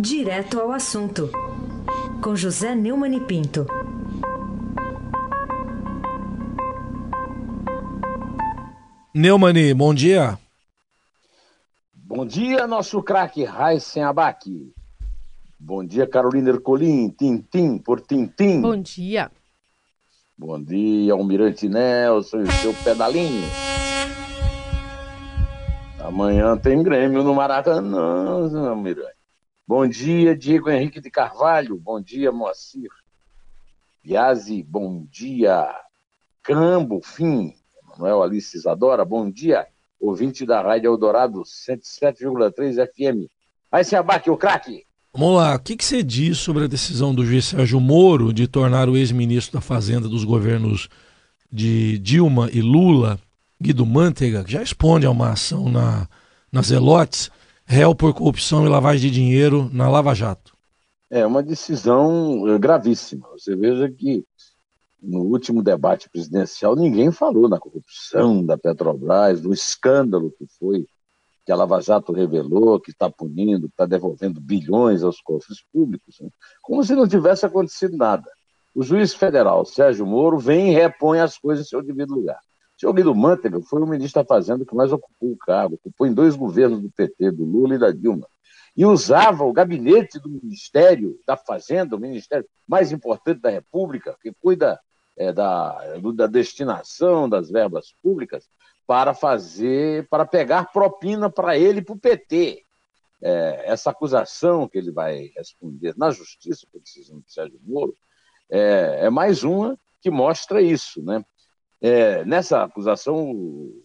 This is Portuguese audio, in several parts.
Direto ao assunto, com José Neumann e Pinto. Neumani, bom dia. Bom dia, nosso craque Raíssen Abac. Bom dia, Carolina Ercolim, Tintim por Tintim. Bom dia. Bom dia, Almirante Nelson e seu pedalinho. Amanhã tem Grêmio no Maracanã, Almirante. Bom dia, Diego Henrique de Carvalho. Bom dia, Moacir. Biase, bom dia. Cambo, fim. Manuel Alice Isadora, bom dia. Ouvinte da Rádio Eldorado 107,3 FM. Aí se abate o craque. Vamos lá, o que, que você diz sobre a decisão do juiz Sérgio Moro de tornar o ex-ministro da Fazenda dos governos de Dilma e Lula, Guido Mantega, que já responde a uma ação na, nas Zelotes, réu por corrupção e lavagem de dinheiro na Lava Jato? É uma decisão eh, gravíssima. Você veja que no último debate presidencial ninguém falou na corrupção da Petrobras, do escândalo que foi que a Lava Jato revelou, que está punindo, que está devolvendo bilhões aos cofres públicos, né? como se não tivesse acontecido nada. O juiz federal Sérgio Moro vem e repõe as coisas em seu devido lugar. Senhor Guido Mantega foi o ministro da Fazenda que mais ocupou o cargo, ocupou em dois governos do PT, do Lula e da Dilma. E usava o gabinete do Ministério da Fazenda, o ministério mais importante da República, que cuida é, da, da destinação das verbas públicas, para fazer, para pegar propina para ele e para o PT. É, essa acusação que ele vai responder na justiça por decisão de Sérgio Moro é, é mais uma que mostra isso, né? É, nessa acusação, o,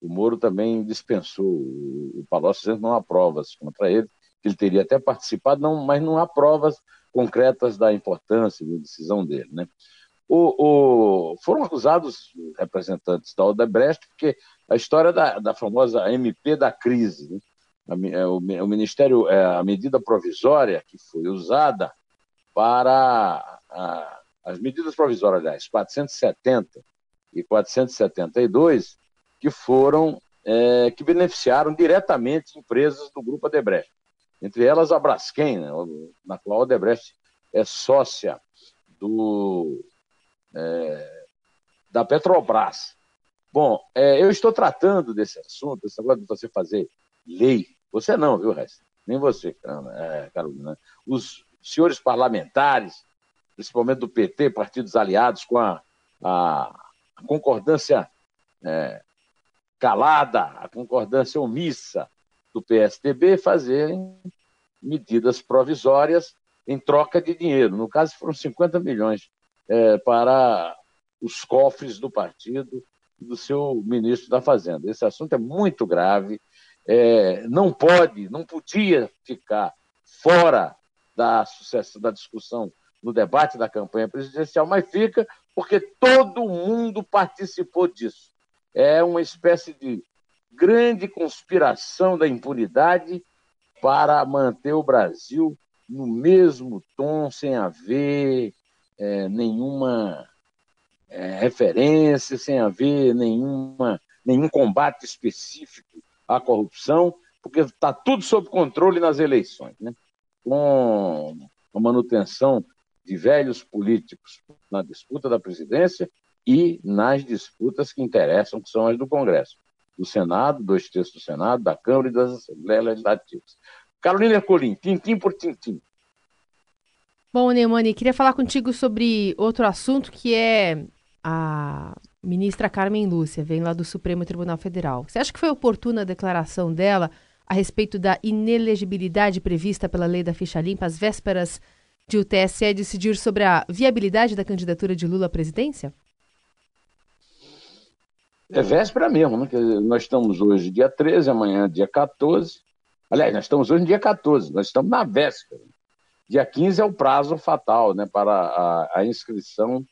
o, Moro também dispensou, o, Palocci não há provas contra ele, que ele teria até participado, não, mas não há provas concretas da importância da decisão dele, né? O, o, foram acusados representantes da Odebrecht, porque a história da, da famosa MP da crise, né? a, é, o, o, Ministério, é, a medida provisória que foi usada para a, as medidas provisórias, aliás, 470 e 472, que foram é, que beneficiaram diretamente empresas do grupo Odebrecht, entre elas a Braskem, né, na qual a Odebrecht é sócia do é, da Petrobras. Bom, é, eu estou tratando desse assunto, esse negócio de você fazer lei. Você não, viu, Reis? Nem você, é, Carolina. Os senhores parlamentares, principalmente do PT, partidos aliados, com a, a, concordância é, calada, a concordância omissa do PSDB, fazerem medidas provisórias em troca de dinheiro. No caso, foram 50 milhões é, para os cofres do partido do seu ministro da Fazenda. Esse assunto é muito grave, é, não pode, não podia ficar fora da sucesso da discussão no debate da campanha presidencial, mas fica porque todo mundo participou disso. É uma espécie de grande conspiração da impunidade para manter o Brasil no mesmo tom, sem haver é, nenhuma é, referência, sem haver nenhuma, nenhum combate específico à corrupção, porque está tudo sob controle nas eleições, né? com a manutenção de velhos políticos na disputa da presidência e nas disputas que interessam, que são as do Congresso, do Senado, dois terços do Senado, da Câmara e das Assembleias Legislativas. Carolina Colim, tintim por tintim. Bom, Neumani, queria falar contigo sobre outro assunto que é a ministra Carmen Lúcia, vem lá do Supremo Tribunal Federal. Você acha que foi oportuna a declaração dela a respeito da inelegibilidade prevista pela lei da ficha limpa às vésperas de o TSE decidir sobre a viabilidade da candidatura de Lula à presidência? É véspera mesmo, né? Nós estamos hoje dia 13, amanhã dia 14. Aliás, nós estamos hoje dia 14, nós estamos na véspera. Dia 15 é o prazo fatal né, para a, a inscrição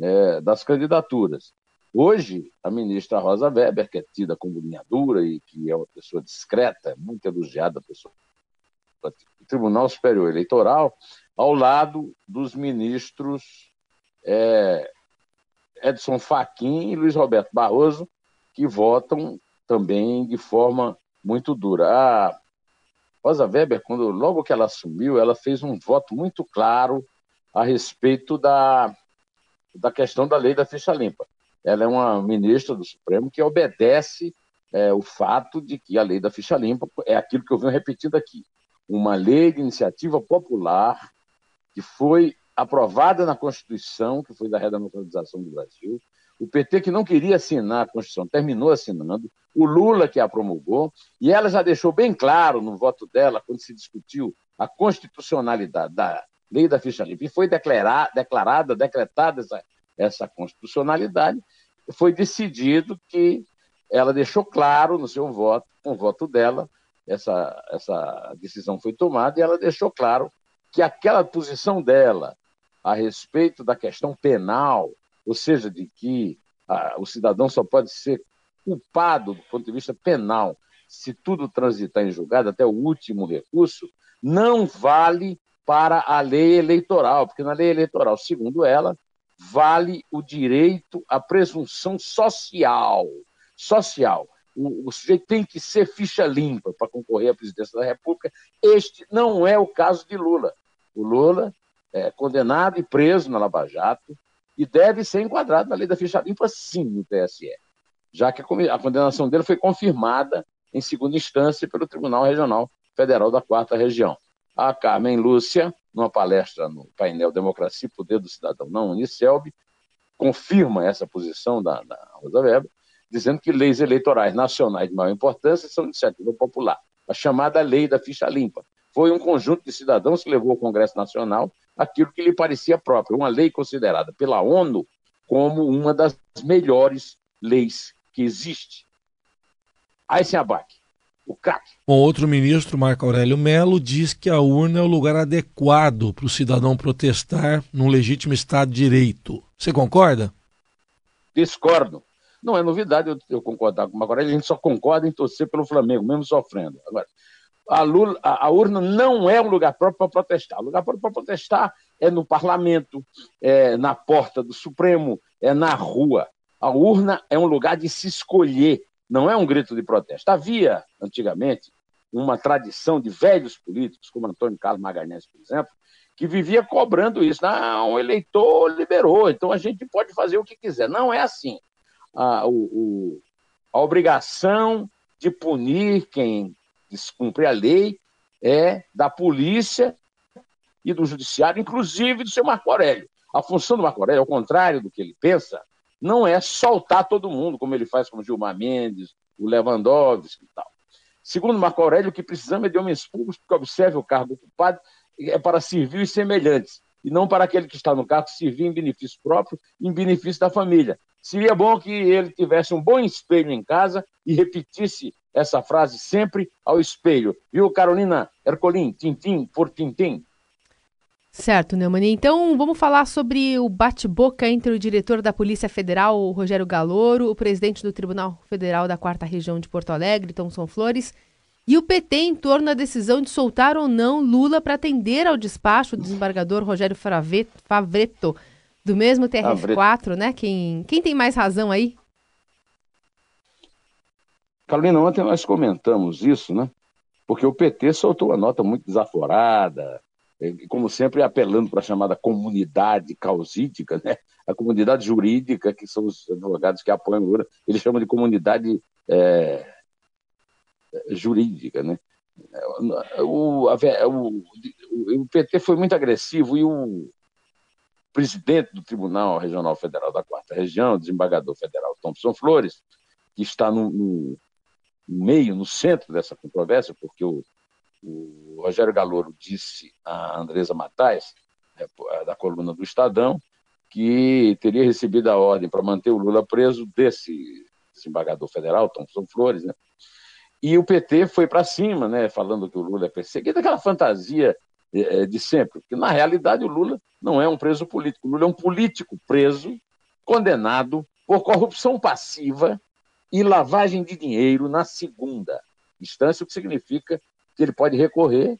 é, das candidaturas. Hoje, a ministra Rosa Weber, que é tida como linha dura e que é uma pessoa discreta, muito elogiada pessoa do Tribunal Superior Eleitoral, ao lado dos ministros é, Edson Fachin e Luiz Roberto Barroso, que votam também de forma muito dura. A Rosa Weber, quando logo que ela assumiu, ela fez um voto muito claro a respeito da, da questão da lei da ficha limpa. Ela é uma ministra do Supremo que obedece é, o fato de que a lei da ficha limpa é aquilo que eu venho repetindo aqui. Uma lei de iniciativa popular que foi aprovada na Constituição, que foi da redemocratização do Brasil, o PT, que não queria assinar a Constituição, terminou assinando. O Lula, que a promulgou. E ela já deixou bem claro no voto dela, quando se discutiu a constitucionalidade da lei da ficha limpa. E foi declarada, declarada decretada essa, essa constitucionalidade. Foi decidido que ela deixou claro no seu voto, com o voto dela, essa, essa decisão foi tomada, e ela deixou claro que aquela posição dela a respeito da questão penal ou seja, de que ah, o cidadão só pode ser culpado do ponto de vista penal se tudo transitar em julgado até o último recurso, não vale para a lei eleitoral, porque na lei eleitoral, segundo ela, vale o direito à presunção social. Social. O, o sujeito tem que ser ficha limpa para concorrer à presidência da República. Este não é o caso de Lula. O Lula é condenado e preso na Lava Jato, e deve ser enquadrado na lei da ficha limpa, sim, no TSE, já que a condenação dele foi confirmada em segunda instância pelo Tribunal Regional Federal da Quarta Região. A Carmen Lúcia, numa palestra no painel Democracia e Poder do Cidadão na Unicelb, confirma essa posição da, da Rosa Weber, dizendo que leis eleitorais nacionais de maior importância são iniciativa popular. A chamada lei da ficha limpa. Foi um conjunto de cidadãos que levou ao Congresso Nacional aquilo que lhe parecia próprio, uma lei considerada pela ONU como uma das melhores leis que existe. Aí se abaque. O craque. Bom, outro ministro, Marco Aurélio Melo, diz que a urna é o lugar adequado para o cidadão protestar num legítimo Estado de Direito. Você concorda? Discordo. Não é novidade eu, eu concordar com o Marco Aurélio, a gente só concorda em torcer pelo Flamengo, mesmo sofrendo. Agora, a, Lula, a, urna não é um lugar próprio para protestar. O lugar próprio para protestar é no parlamento, é na porta do Supremo, é na rua. A urna é um lugar de se escolher, não é um grito de protesto. Havia, antigamente, uma tradição de velhos políticos, como Antônio Carlos Magalhães, por exemplo, que vivia cobrando isso. Não, o eleitor liberou, então a gente pode fazer o que quiser. Não é assim. A, o, o, a obrigação de punir quem descumprir a lei é da polícia e do judiciário, inclusive do seu Marco Aurélio. A função do Marco Aurélio, ao contrário do que ele pensa, não é soltar todo mundo, como ele faz com o Gilmar Mendes, o Lewandowski e tal. Segundo Marco Aurélio, o que precisamos é de homens públicos que observem o cargo ocupado é para servir os semelhantes, e não para aquele que está no cargo servir em benefício próprio, em benefício da família. Seria bom que ele tivesse um bom espelho em casa e repetisse essa frase sempre ao espelho. Viu, Carolina Ercolim? Tintim por tintim. Certo, Neumani. Então, vamos falar sobre o bate-boca entre o diretor da Polícia Federal, Rogério Galouro, o presidente do Tribunal Federal da Quarta Região de Porto Alegre, Thomson Flores, e o PT em torno da decisão de soltar ou não Lula para atender ao despacho do desembargador Rogério Favreto, do mesmo TRF4, né? Quem, quem tem mais razão aí? Carolina, ontem nós comentamos isso, né? Porque o PT soltou uma nota muito desaforada, como sempre apelando para a chamada comunidade causídica, né? A comunidade jurídica, que são os advogados que apoiam o Lula, eles chamam de comunidade é, jurídica, né? O, a, o, o, PT foi muito agressivo e o presidente do Tribunal Regional Federal da Quarta Região, o desembargador federal Thompson Flores, que está no, no meio, no centro dessa controvérsia, porque o, o Rogério Galouro disse a Andresa Matais, né, da coluna do Estadão, que teria recebido a ordem para manter o Lula preso desse desembargador federal, Thompson Flores, né? E o PT foi para cima, né, falando que o Lula é perseguido, aquela fantasia é, de sempre, porque na realidade o Lula não é um preso político, o Lula é um político preso, condenado por corrupção passiva e lavagem de dinheiro na segunda instância, o que significa que ele pode recorrer,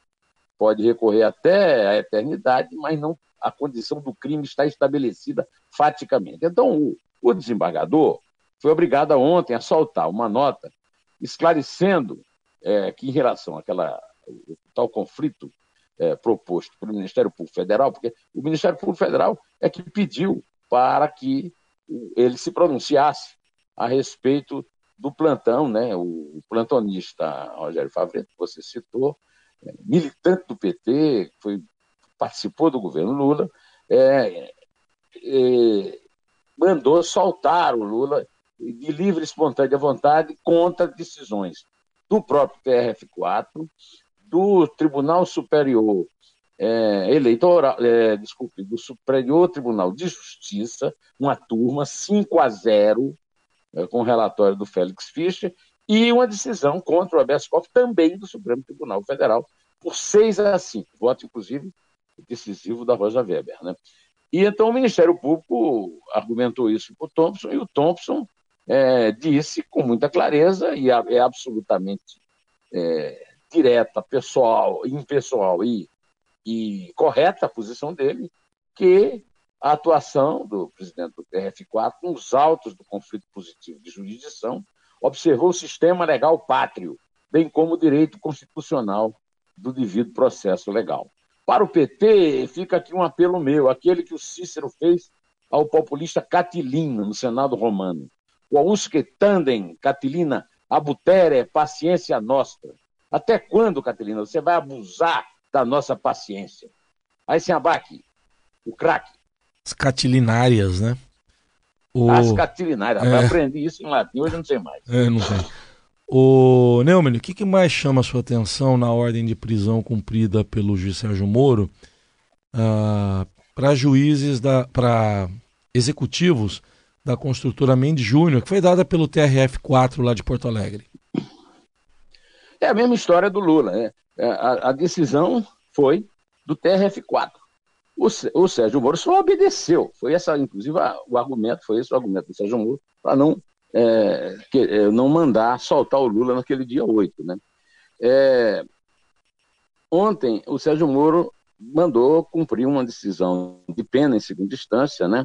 pode recorrer até a eternidade, mas não a condição do crime está estabelecida faticamente. Então, o, o desembargador foi obrigado ontem a soltar uma nota esclarecendo é, que, em relação àquela tal conflito é, proposto pelo Ministério Público Federal, porque o Ministério Público Federal é que pediu para que ele se pronunciasse a respeito do plantão, né? O, plantonista Rogério Favre, que você citou, é, militante do PT, foi, participou do governo Lula, é, é, mandou soltar o Lula de livre e espontânea vontade contra decisões do próprio TRF4, do Tribunal Superior é, Eleitoral, é, desculpe, do Superior Tribunal de Justiça, uma turma 5 a 0 é, com o relatório do Félix Fischer, e uma decisão contra o habeas corpus também do Supremo Tribunal Federal, por 6 a 5, voto inclusive decisivo da Rosa Weber. Né? E então o Ministério Público argumentou isso para o Thompson, e o Thompson é, disse com muita clareza, e é absolutamente é, direta, pessoal, impessoal e, e correta a posição dele, que a atuação do presidente do TRF4 nos autos do conflito positivo de jurisdição observou o sistema legal pátrio, bem como o direito constitucional do devido processo legal. Para o PT, fica aqui um apelo meu, aquele que o Cícero fez ao populista Catilina, no Senado Romano. O ausque tandem, Catilina, abutere, paciência nostra. Até quando, Catilina, você vai abusar da nossa paciência? Aí, sem abaque, o craque. As catilinárias, né? O... As catilinárias. É. aprendi isso em latim, hoje eu não sei mais. É, não sei. O Neumann, o que, que, mais chama a sua atenção na ordem de prisão cumprida pelo juiz Sérgio Moro ah, para juízes, para executivos da construtora Mendes Júnior, que foi dada pelo TRF4 lá de Porto Alegre? É a mesma história do Lula. Né? É, a, a decisão foi do TRF4. O, o, Sérgio Moro só obedeceu. Foi essa, inclusive, a, o argumento, foi esse o argumento do Sérgio Moro, para não é, que, é, não mandar soltar o Lula naquele dia 8. Né? É, ontem, o Sérgio Moro mandou cumprir uma decisão de pena em segunda instância né,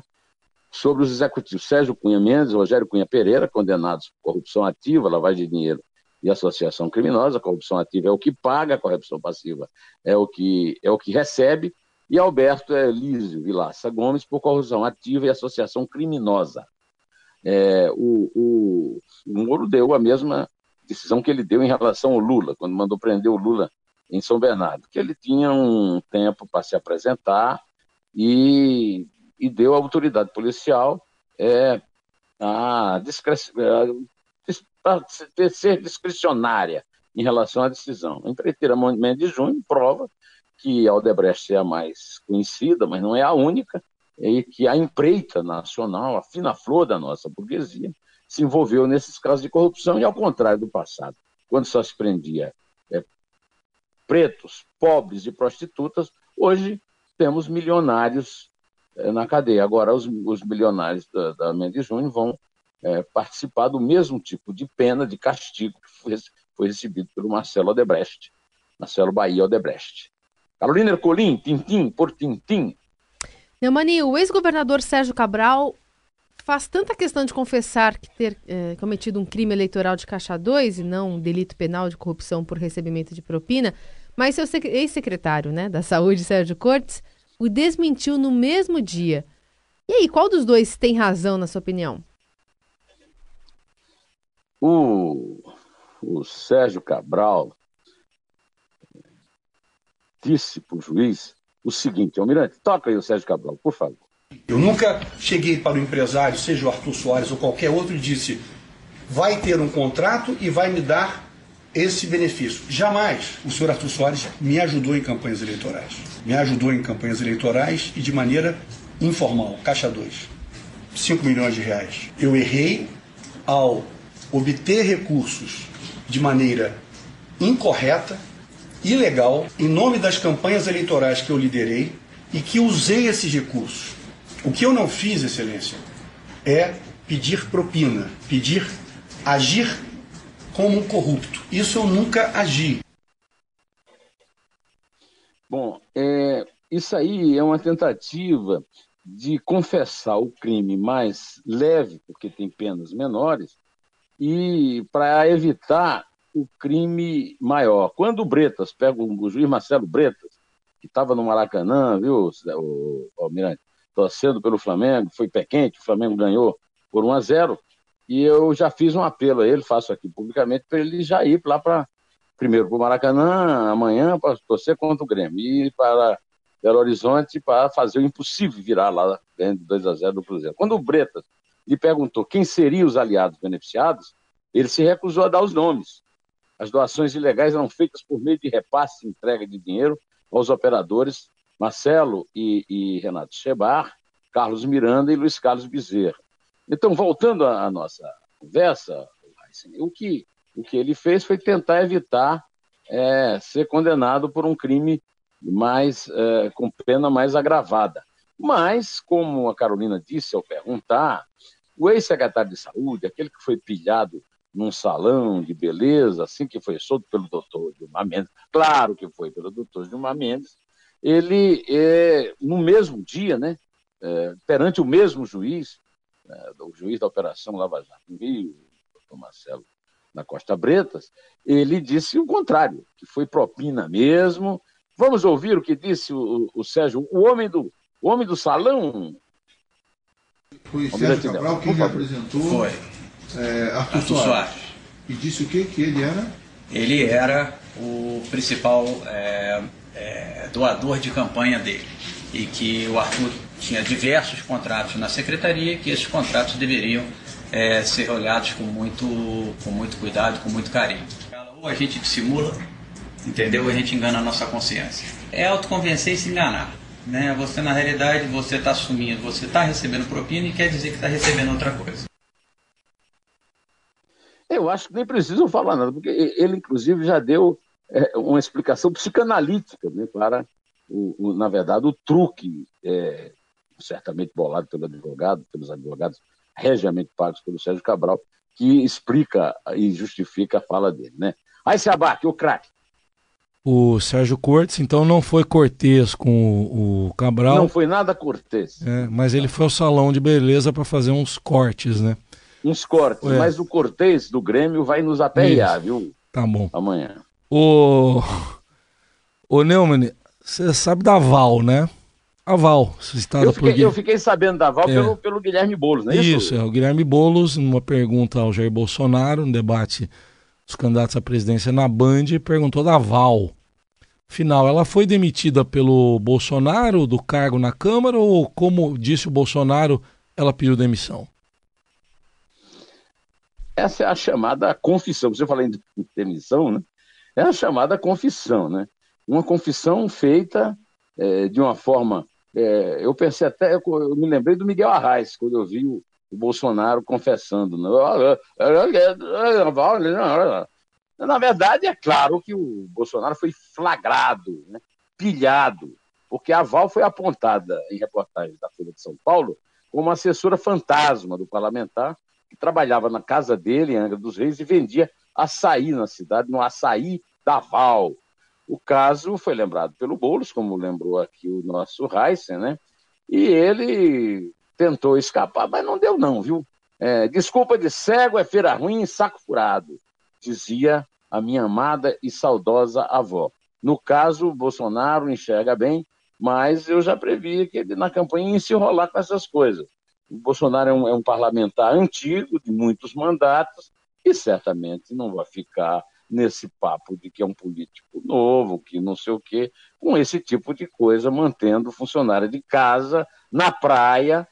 sobre os executivos Sérgio Cunha Mendes e Rogério Cunha Pereira, condenados por corrupção ativa, lavagem de dinheiro e associação criminosa. A corrupção ativa é o que paga, a corrupção passiva é o que, é o que recebe. E Alberto Elísio Vilaça Gomes por corrupção ativa e associação criminosa é, o, o, o Moro deu a mesma decisão que ele deu em relação ao Lula, quando mandou prender o Lula em São Bernardo, que ele tinha um tempo para se apresentar e, e deu à autoridade policial é, a, discre... a ser discricionária em relação à decisão. A empreiteira Mendes Júnior prova que a Odebrecht é a mais conhecida, mas não é a única, e que a empreita nacional, a fina flor da nossa burguesia, se envolveu nesses casos de corrupção e ao contrário do passado, quando só se prendia é, pretos, pobres e prostitutas, hoje temos milionários é, na cadeia. Agora, os, os milionários da, da Mendes Júnior vão é, participar do mesmo tipo de pena, de castigo que foi, foi recebido pelo Marcelo Odebrecht, Marcelo Bahia Odebrecht. Carolina Ercolim, tintim por tintim, Neumani, o ex-governador Sérgio Cabral faz tanta questão de confessar que ter é, cometido um crime eleitoral de caixa 2 e não um delito penal de corrupção por recebimento de propina, mas seu ex-secretário né, da Saúde, Sérgio Cortes, o desmentiu no mesmo dia. E aí, qual dos dois tem razão, na sua opinião? O, o Sérgio Cabral disse para o juiz o seguinte, Almirante, toca aí o Sérgio Cabral, por favor. Eu nunca cheguei para o empresário, seja o Arthur Soares ou qualquer outro, e disse: vai ter um contrato e vai me dar esse benefício. Jamais o senhor Arthur Soares me ajudou em campanhas eleitorais. Me ajudou em campanhas eleitorais e de maneira informal, caixa 2. 5 milhões de reais. Eu errei ao obter recursos de maneira incorreta ilegal em nome das campanhas eleitorais que eu liderei e que usei esses recursos. O que eu não fiz, Excelência, é pedir propina, pedir agir como um corrupto. Isso eu nunca agi. Bom, é, isso aí é uma tentativa de confessar o crime mais leve, porque tem penas menores, e para evitar o crime maior. Quando o Bretas pega o juiz Marcelo Bretas, que estava no Maracanã, viu, o Almirante, torcendo pelo Flamengo, foi pé quente, o Flamengo ganhou por 1 a 0 e eu já fiz um apelo a ele, faço aqui publicamente, para ele já ir lá para, primeiro para o Maracanã, amanhã, para torcer contra o Grêmio, e para Belo Horizonte para fazer o impossível virar lá dentro 2 a 0 do Cruzeiro. Quando o Bretas lhe perguntou quem seriam os aliados beneficiados, ele se recusou a dar os nomes. As doações ilegais eram feitas por meio de repasse e entrega de dinheiro aos operadores Marcelo e, e Renato Chebar, Carlos Miranda e Luiz Carlos Bezerra. Então, voltando à nossa conversa, o que, o que ele fez foi tentar evitar é, ser condenado por um crime mais é, com pena mais agravada. Mas, como a Carolina disse ao perguntar, o ex-secretário de saúde, aquele que foi pilhado num salão de beleza, assim que foi solto pelo doutor Gilmar Mendes, claro que foi pelo doutor Gilmar Mendes, ele, é, no mesmo dia, né, é, perante o mesmo juiz, é, o juiz da Operação Lava Jato no Rio, o doutor Marcelo da Costa Bretas, ele disse o contrário, que foi propina mesmo. Vamos ouvir o que disse o, o Sérgio, o homem do, o homem do salão. Foi o Sérgio Cabral quem apresentou. Foi. É, Arthur, Arthur Soares. Soares. E disse o quê? Que ele era? Ele era o principal é, é, doador de campanha dele. E que o Arthur tinha diversos contratos na secretaria que esses contratos deveriam é, ser olhados com muito, com muito cuidado, com muito carinho. Ou a gente dissimula, entendeu? Ou a gente engana a nossa consciência. É autoconvencer e se enganar. Né? Você, na realidade, você está assumindo, você está recebendo propina e quer dizer que está recebendo outra coisa. Eu acho que nem preciso falar nada, porque ele, inclusive, já deu é, uma explicação psicanalítica né, para, o, o, na verdade, o truque, é, certamente bolado pelo advogado, pelos advogados regiamente pagos pelo Sérgio Cabral, que explica e justifica a fala dele. Né? Aí se abate, o craque. O Sérgio Cortes, então, não foi cortês com o, o Cabral. Não foi nada cortês. É, mas ele foi ao salão de beleza para fazer uns cortes, né? Uns cortes, é. mas o cortês do Grêmio vai nos aperrear, viu? Tá bom. Amanhã. O, o Neumann, você sabe da Val, né? A Val, citada eu fiquei, por... Eu fiquei sabendo da Val é. pelo, pelo Guilherme Boulos, não é isso? Isso, é. O Guilherme Boulos, numa pergunta ao Jair Bolsonaro, no debate dos candidatos à presidência na Band, perguntou da Val. Final, ela foi demitida pelo Bolsonaro do cargo na Câmara ou, como disse o Bolsonaro, ela pediu demissão? Essa é a chamada confissão. Você falando de demissão, né? é a chamada confissão, né? Uma confissão feita é, de uma forma. É, eu pensei até, eu, eu, me lembrei do Miguel Arraes, quando eu vi o, o Bolsonaro confessando. Na verdade, é claro que o Bolsonaro foi flagrado, né? pilhado, porque a Val foi apontada em reportagens da Folha de São Paulo como assessora fantasma do parlamentar, que trabalhava na casa dele, em Angra dos Reis, e vendia açaí na cidade, no açaí da Val. O caso foi lembrado pelo Boulos, como lembrou aqui o nosso Heisen, né? E ele tentou escapar, mas não deu não, viu? É, desculpa de cego é feira ruim, saco furado, dizia a minha amada e saudosa avó. No caso, Bolsonaro enxerga bem, mas eu já previa que ele na campanha ia se enrolar com essas coisas. O Bolsonaro é um, é um parlamentar antigo, de muitos mandatos, e certamente não vai ficar nesse papo de que é um político novo, que não sei o quê, com esse tipo de coisa, mantendo funcionário de casa, na praia,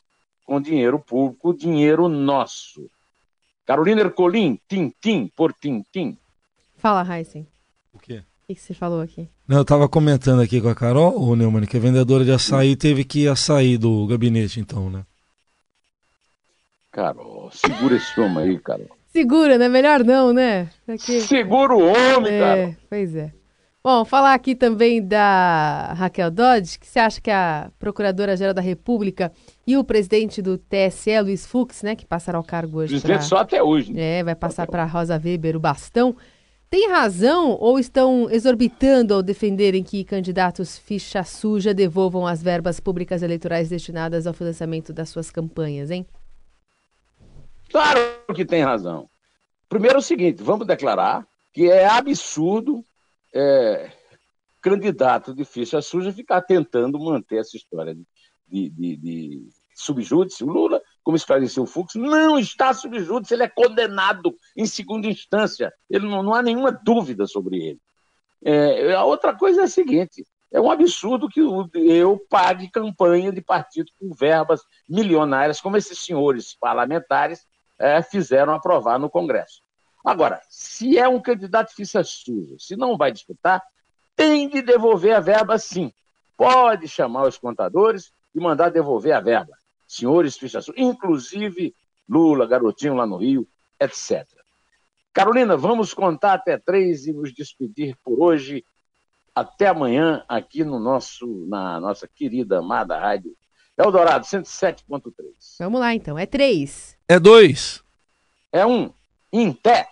com dinheiro público, dinheiro nosso. Carolina Ercolim, tintim por tintim. Fala, Heisen. O quê? O que você falou aqui? Não, eu estava comentando aqui com a Carol, o Neumann, que a vendedora de açaí teve que açaí do gabinete, então, né? Carol, segura esse homem aí, Carol. Segura, né? Melhor não, né? Aqui... Segura o homem, é, cara. Pois é. Bom, falar aqui também da Raquel Dodge, que você acha que a Procuradora-Geral da República e o presidente do TSE, Luiz Fux, né, que passará ao cargo hoje. Presidente pra... só até hoje. Né? É, vai passar para Rosa Weber o bastão. Tem razão ou estão exorbitando ao defenderem que candidatos ficha suja devolvam as verbas públicas eleitorais destinadas ao financiamento das suas campanhas, hein? Claro que tem razão. Primeiro é o seguinte, vamos declarar que é absurdo é, candidato de ficha suja ficar tentando manter essa história de, de, de, de subjúdice. O Lula, como esclareceu o Fux, não está subjúdice, ele é condenado em segunda instância. Ele não, não há nenhuma dúvida sobre ele. É, a outra coisa é a seguinte: é um absurdo que eu pague campanha de partido com verbas milionárias, como esses senhores parlamentares é, fizeram aprovar no Congresso. Agora, se é um candidato ficha suja, se não vai disputar, tem de devolver a verba sim. Pode chamar os contadores e mandar devolver a verba. Senhores ficha inclusive Lula, Garotinho lá no Rio, etc. Carolina, vamos contar até três e nos despedir por hoje. Até amanhã aqui no nosso, na nossa querida amada rádio Eldorado 107.3. Vamos lá então, é três. É dois. É um. Em pé.